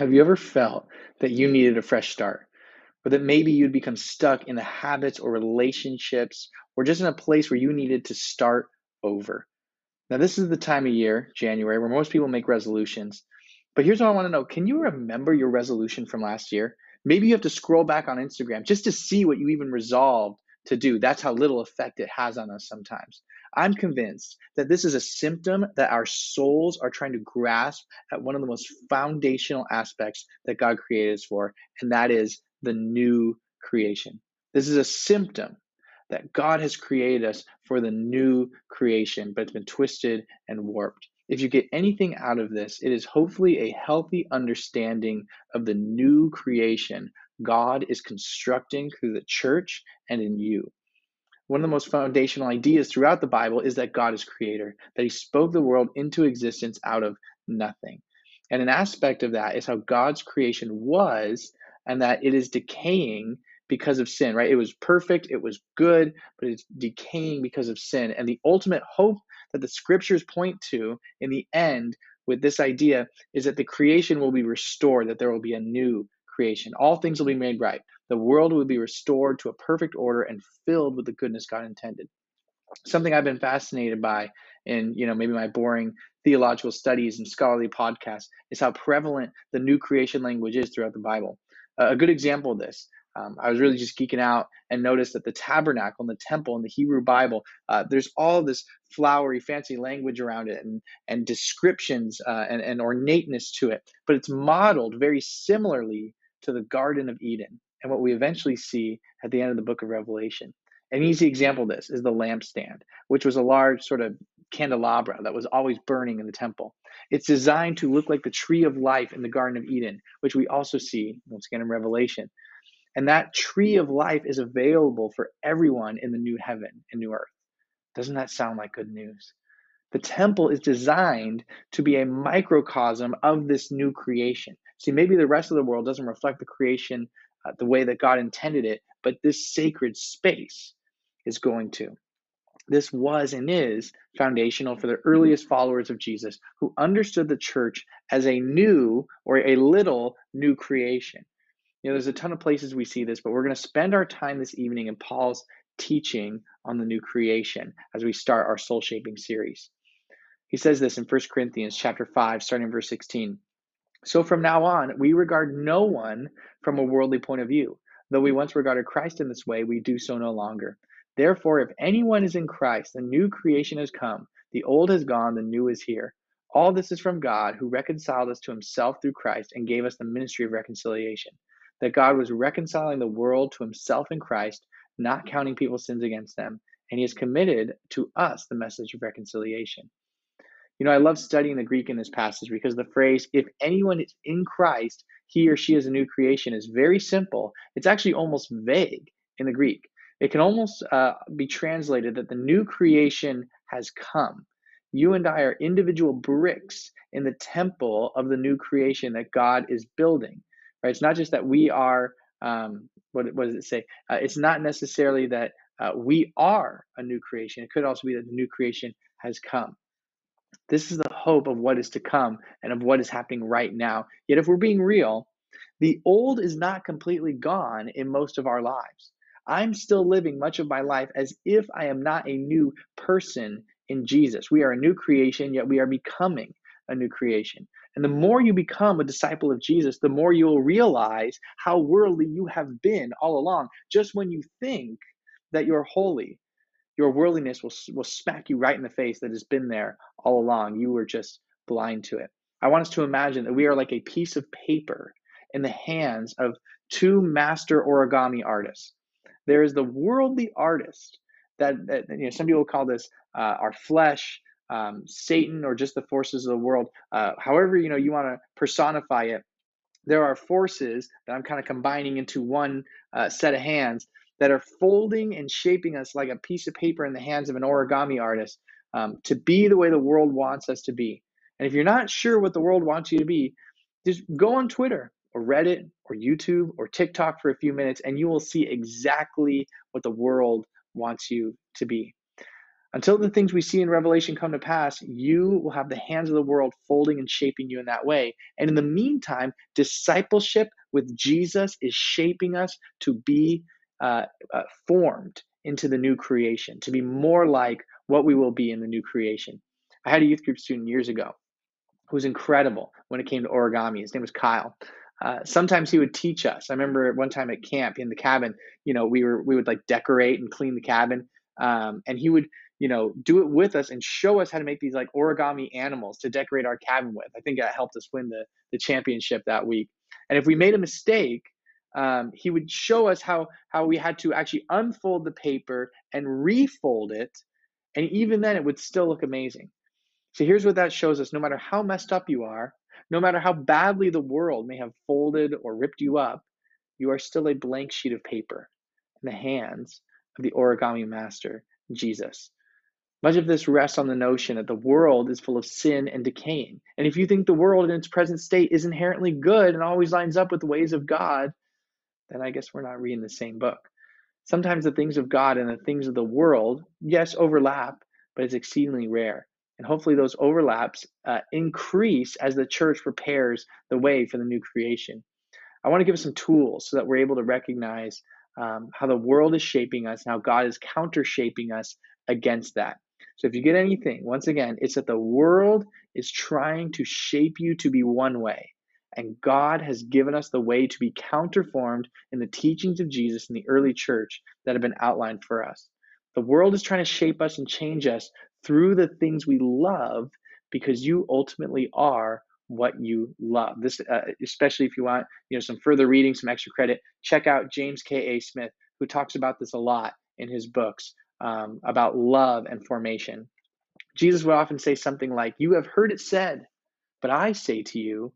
Have you ever felt that you needed a fresh start? Or that maybe you'd become stuck in the habits or relationships or just in a place where you needed to start over? Now, this is the time of year, January, where most people make resolutions. But here's what I want to know Can you remember your resolution from last year? Maybe you have to scroll back on Instagram just to see what you even resolved to do. That's how little effect it has on us sometimes. I'm convinced that this is a symptom that our souls are trying to grasp at one of the most foundational aspects that God created us for, and that is the new creation. This is a symptom that God has created us for the new creation, but it's been twisted and warped. If you get anything out of this, it is hopefully a healthy understanding of the new creation God is constructing through the church and in you. One of the most foundational ideas throughout the Bible is that God is creator, that he spoke the world into existence out of nothing. And an aspect of that is how God's creation was and that it is decaying because of sin, right? It was perfect, it was good, but it's decaying because of sin. And the ultimate hope that the scriptures point to in the end with this idea is that the creation will be restored, that there will be a new creation. All things will be made right. The world will be restored to a perfect order and filled with the goodness God intended. Something I've been fascinated by in, you know, maybe my boring theological studies and scholarly podcasts is how prevalent the new creation language is throughout the Bible. A good example of this um, I was really just geeking out and noticed that the tabernacle and the temple in the Hebrew Bible, uh, there's all this flowery, fancy language around it and, and descriptions uh, and, and ornateness to it. But it's modeled very similarly to the Garden of Eden and what we eventually see at the end of the book of Revelation. An hmm. easy example of this is the lampstand, which was a large sort of candelabra that was always burning in the temple. It's designed to look like the tree of life in the Garden of Eden, which we also see once again in Revelation. And that tree of life is available for everyone in the new heaven and new earth. Doesn't that sound like good news? The temple is designed to be a microcosm of this new creation. See, maybe the rest of the world doesn't reflect the creation uh, the way that God intended it, but this sacred space is going to. This was and is foundational for the earliest followers of Jesus who understood the church as a new or a little new creation. You know, there's a ton of places we see this, but we're going to spend our time this evening in Paul's teaching on the new creation as we start our soul shaping series. He says this in 1 Corinthians chapter 5 starting verse 16. So from now on, we regard no one from a worldly point of view. Though we once regarded Christ in this way, we do so no longer. Therefore, if anyone is in Christ, the new creation has come. The old has gone, the new is here. All this is from God, who reconciled us to himself through Christ and gave us the ministry of reconciliation that God was reconciling the world to himself in Christ, not counting people's sins against them, and he has committed to us the message of reconciliation. You know, I love studying the Greek in this passage because the phrase, if anyone is in Christ, he or she is a new creation, is very simple. It's actually almost vague in the Greek. It can almost uh, be translated that the new creation has come. You and I are individual bricks in the temple of the new creation that God is building right? It's not just that we are, um, what, what does it say? Uh, it's not necessarily that uh, we are a new creation. It could also be that the new creation has come. This is the hope of what is to come and of what is happening right now. Yet, if we're being real, the old is not completely gone in most of our lives. I'm still living much of my life as if I am not a new person in Jesus. We are a new creation, yet we are becoming a new creation. And the more you become a disciple of Jesus, the more you'll realize how worldly you have been all along. Just when you think that you're holy, your worldliness will, will smack you right in the face that has been there all along. You were just blind to it. I want us to imagine that we are like a piece of paper in the hands of two master origami artists. There is the worldly artist that, that you know some people call this uh, our flesh um, Satan or just the forces of the world, uh, however you know you want to personify it, there are forces that I'm kind of combining into one uh, set of hands that are folding and shaping us like a piece of paper in the hands of an origami artist um, to be the way the world wants us to be. And if you're not sure what the world wants you to be, just go on Twitter or Reddit or YouTube or TikTok for a few minutes and you will see exactly what the world wants you to be. Until the things we see in Revelation come to pass, you will have the hands of the world folding and shaping you in that way. And in the meantime, discipleship with Jesus is shaping us to be uh, uh, formed into the new creation, to be more like what we will be in the new creation. I had a youth group student years ago who was incredible when it came to origami. His name was Kyle. Uh, sometimes he would teach us. I remember one time at camp in the cabin, you know, we were we would like decorate and clean the cabin, um, and he would you know do it with us and show us how to make these like origami animals to decorate our cabin with. I think that helped us win the the championship that week. And if we made a mistake, um, he would show us how how we had to actually unfold the paper and refold it, and even then it would still look amazing. So here's what that shows us: no matter how messed up you are, no matter how badly the world may have folded or ripped you up, you are still a blank sheet of paper in the hands of the origami master, Jesus. Much of this rests on the notion that the world is full of sin and decaying. And if you think the world in its present state is inherently good and always lines up with the ways of God, then I guess we're not reading the same book. Sometimes the things of God and the things of the world, yes, overlap, but it's exceedingly rare. And hopefully, those overlaps uh, increase as the church prepares the way for the new creation. I want to give us some tools so that we're able to recognize um, how the world is shaping us and how God is counter shaping us against that. So, if you get anything, once again, it's that the world is trying to shape you to be one way. And God has given us the way to be counterformed in the teachings of Jesus in the early church that have been outlined for us. The world is trying to shape us and change us through the things we love because you ultimately are what you love. This, uh, especially if you want, you know, some further reading, some extra credit. Check out James K. A. Smith, who talks about this a lot in his books um, about love and formation. Jesus would often say something like, "You have heard it said, but I say to you."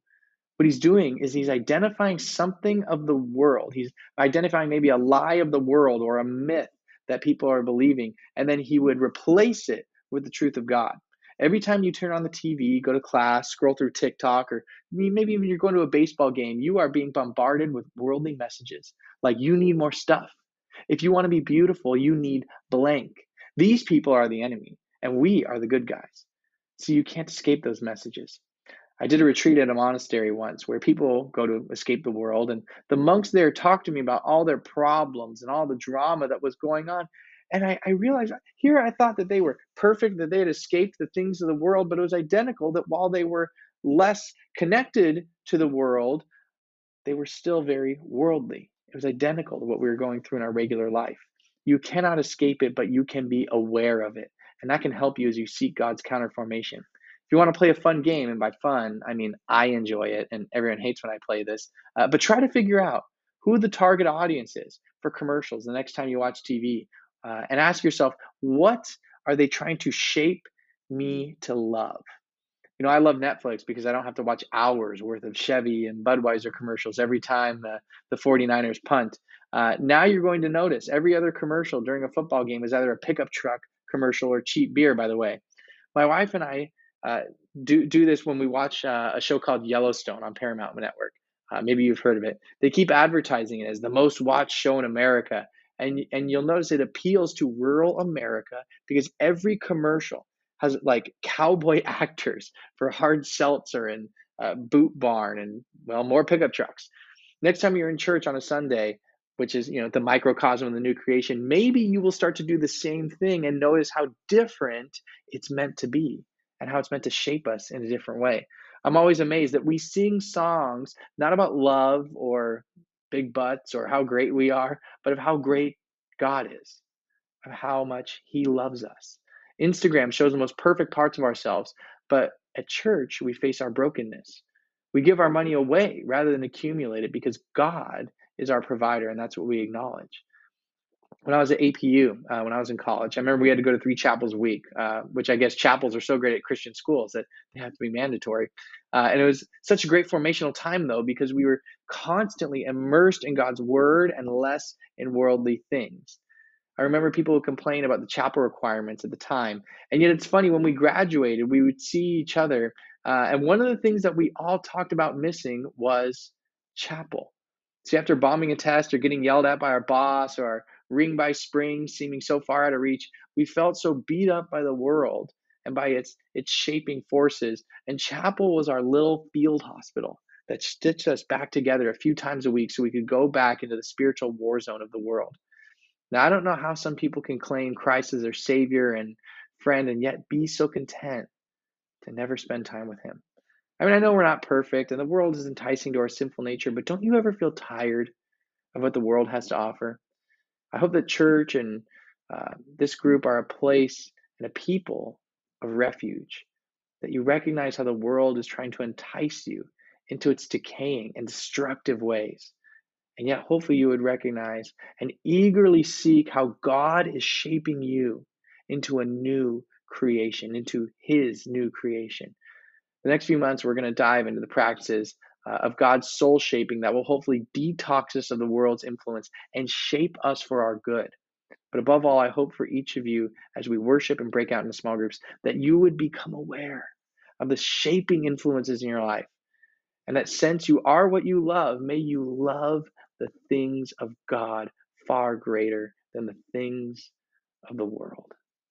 What he's doing is he's identifying something of the world. He's identifying maybe a lie of the world or a myth that people are believing, and then he would replace it with the truth of God. Every time you turn on the TV, go to class, scroll through TikTok, or maybe even you're going to a baseball game, you are being bombarded with worldly messages like you need more stuff. If you want to be beautiful, you need blank. These people are the enemy, and we are the good guys. So you can't escape those messages. I did a retreat at a monastery once where people go to escape the world, and the monks there talked to me about all their problems and all the drama that was going on. And I, I, realized here I thought that they were perfect, that they had escaped the things of the world, but it was identical that while they were less connected to the world, they were still very worldly. It was identical to what we were going through in our regular life. You cannot escape it, but you can be aware of it. And that can help you as you seek God's counterformation. If you want to play a fun game, and by fun, I mean I enjoy it, and everyone hates when I play this, uh, but try to figure out who the target audience is for commercials the next time you watch TV uh, and ask yourself, what are they trying to shape me to love? You know, I love Netflix because I don't have to watch hours worth of Chevy and Budweiser commercials every time the, the 49ers punt. Uh, now you're going to notice every other commercial during a football game is either a pickup truck commercial or cheap beer, by the way. My wife and I uh, do, do this when we watch uh, a show called Yellowstone on Paramount Network. Uh, maybe you've heard of it. They keep advertising it as the most watched show in America and and you'll notice it appeals to rural America because every commercial has like cowboy actors for hard seltzer and uh, boot barn and well more pickup trucks. Next time you're in church on a Sunday, which is you know the microcosm of the new creation, maybe you will start to do the same thing and notice how different it's meant to be and how it's meant to shape us in a different way. I'm always amazed that we sing songs not about love or big butts or how great we are, but of how great God is, of how much He loves us. Instagram shows the most perfect parts of ourselves, but at church, we face our brokenness. We give our money away rather than accumulate it because God is our provider, and that's what we acknowledge when I was at APU, uh, when I was in college, I remember we had to go to three chapels a week, uh, which I guess chapels are so great at Christian schools that they have to be mandatory. Uh, and it was such a great formational time, though, because we were constantly immersed in God's word and less in worldly things. I remember people would complain about the chapel requirements at the time. And yet it's funny, when we graduated, we would see each other. Uh, and one of the things that we all talked about missing was chapel. See, after bombing a test or getting yelled at by our boss or our ring by spring seeming so far out of reach, we felt so beat up by the world and by its its shaping forces. And chapel was our little field hospital that stitched us back together a few times a week so we could go back into the spiritual war zone of the world. Now I don't know how some people can claim Christ as their savior and friend and yet be so content to never spend time with him. I mean, I know we're not perfect and the world is enticing to our sinful nature, but don't you ever feel tired of what the world has to offer? I hope that church and uh, this group are a place and a people of refuge, that you recognize how the world is trying to entice you into its decaying and destructive ways. And yet, hopefully, you would recognize and eagerly seek how God is shaping you into a new creation, into His new creation. The next few months, we're going to dive into the practices uh, of God's soul shaping that will hopefully detox us of the world's influence and shape us for our good. But above all, I hope for each of you as we worship and break out into small groups that you would become aware of the shaping influences in your life. And that since you are what you love, may you love the things of God far greater than the things of the world.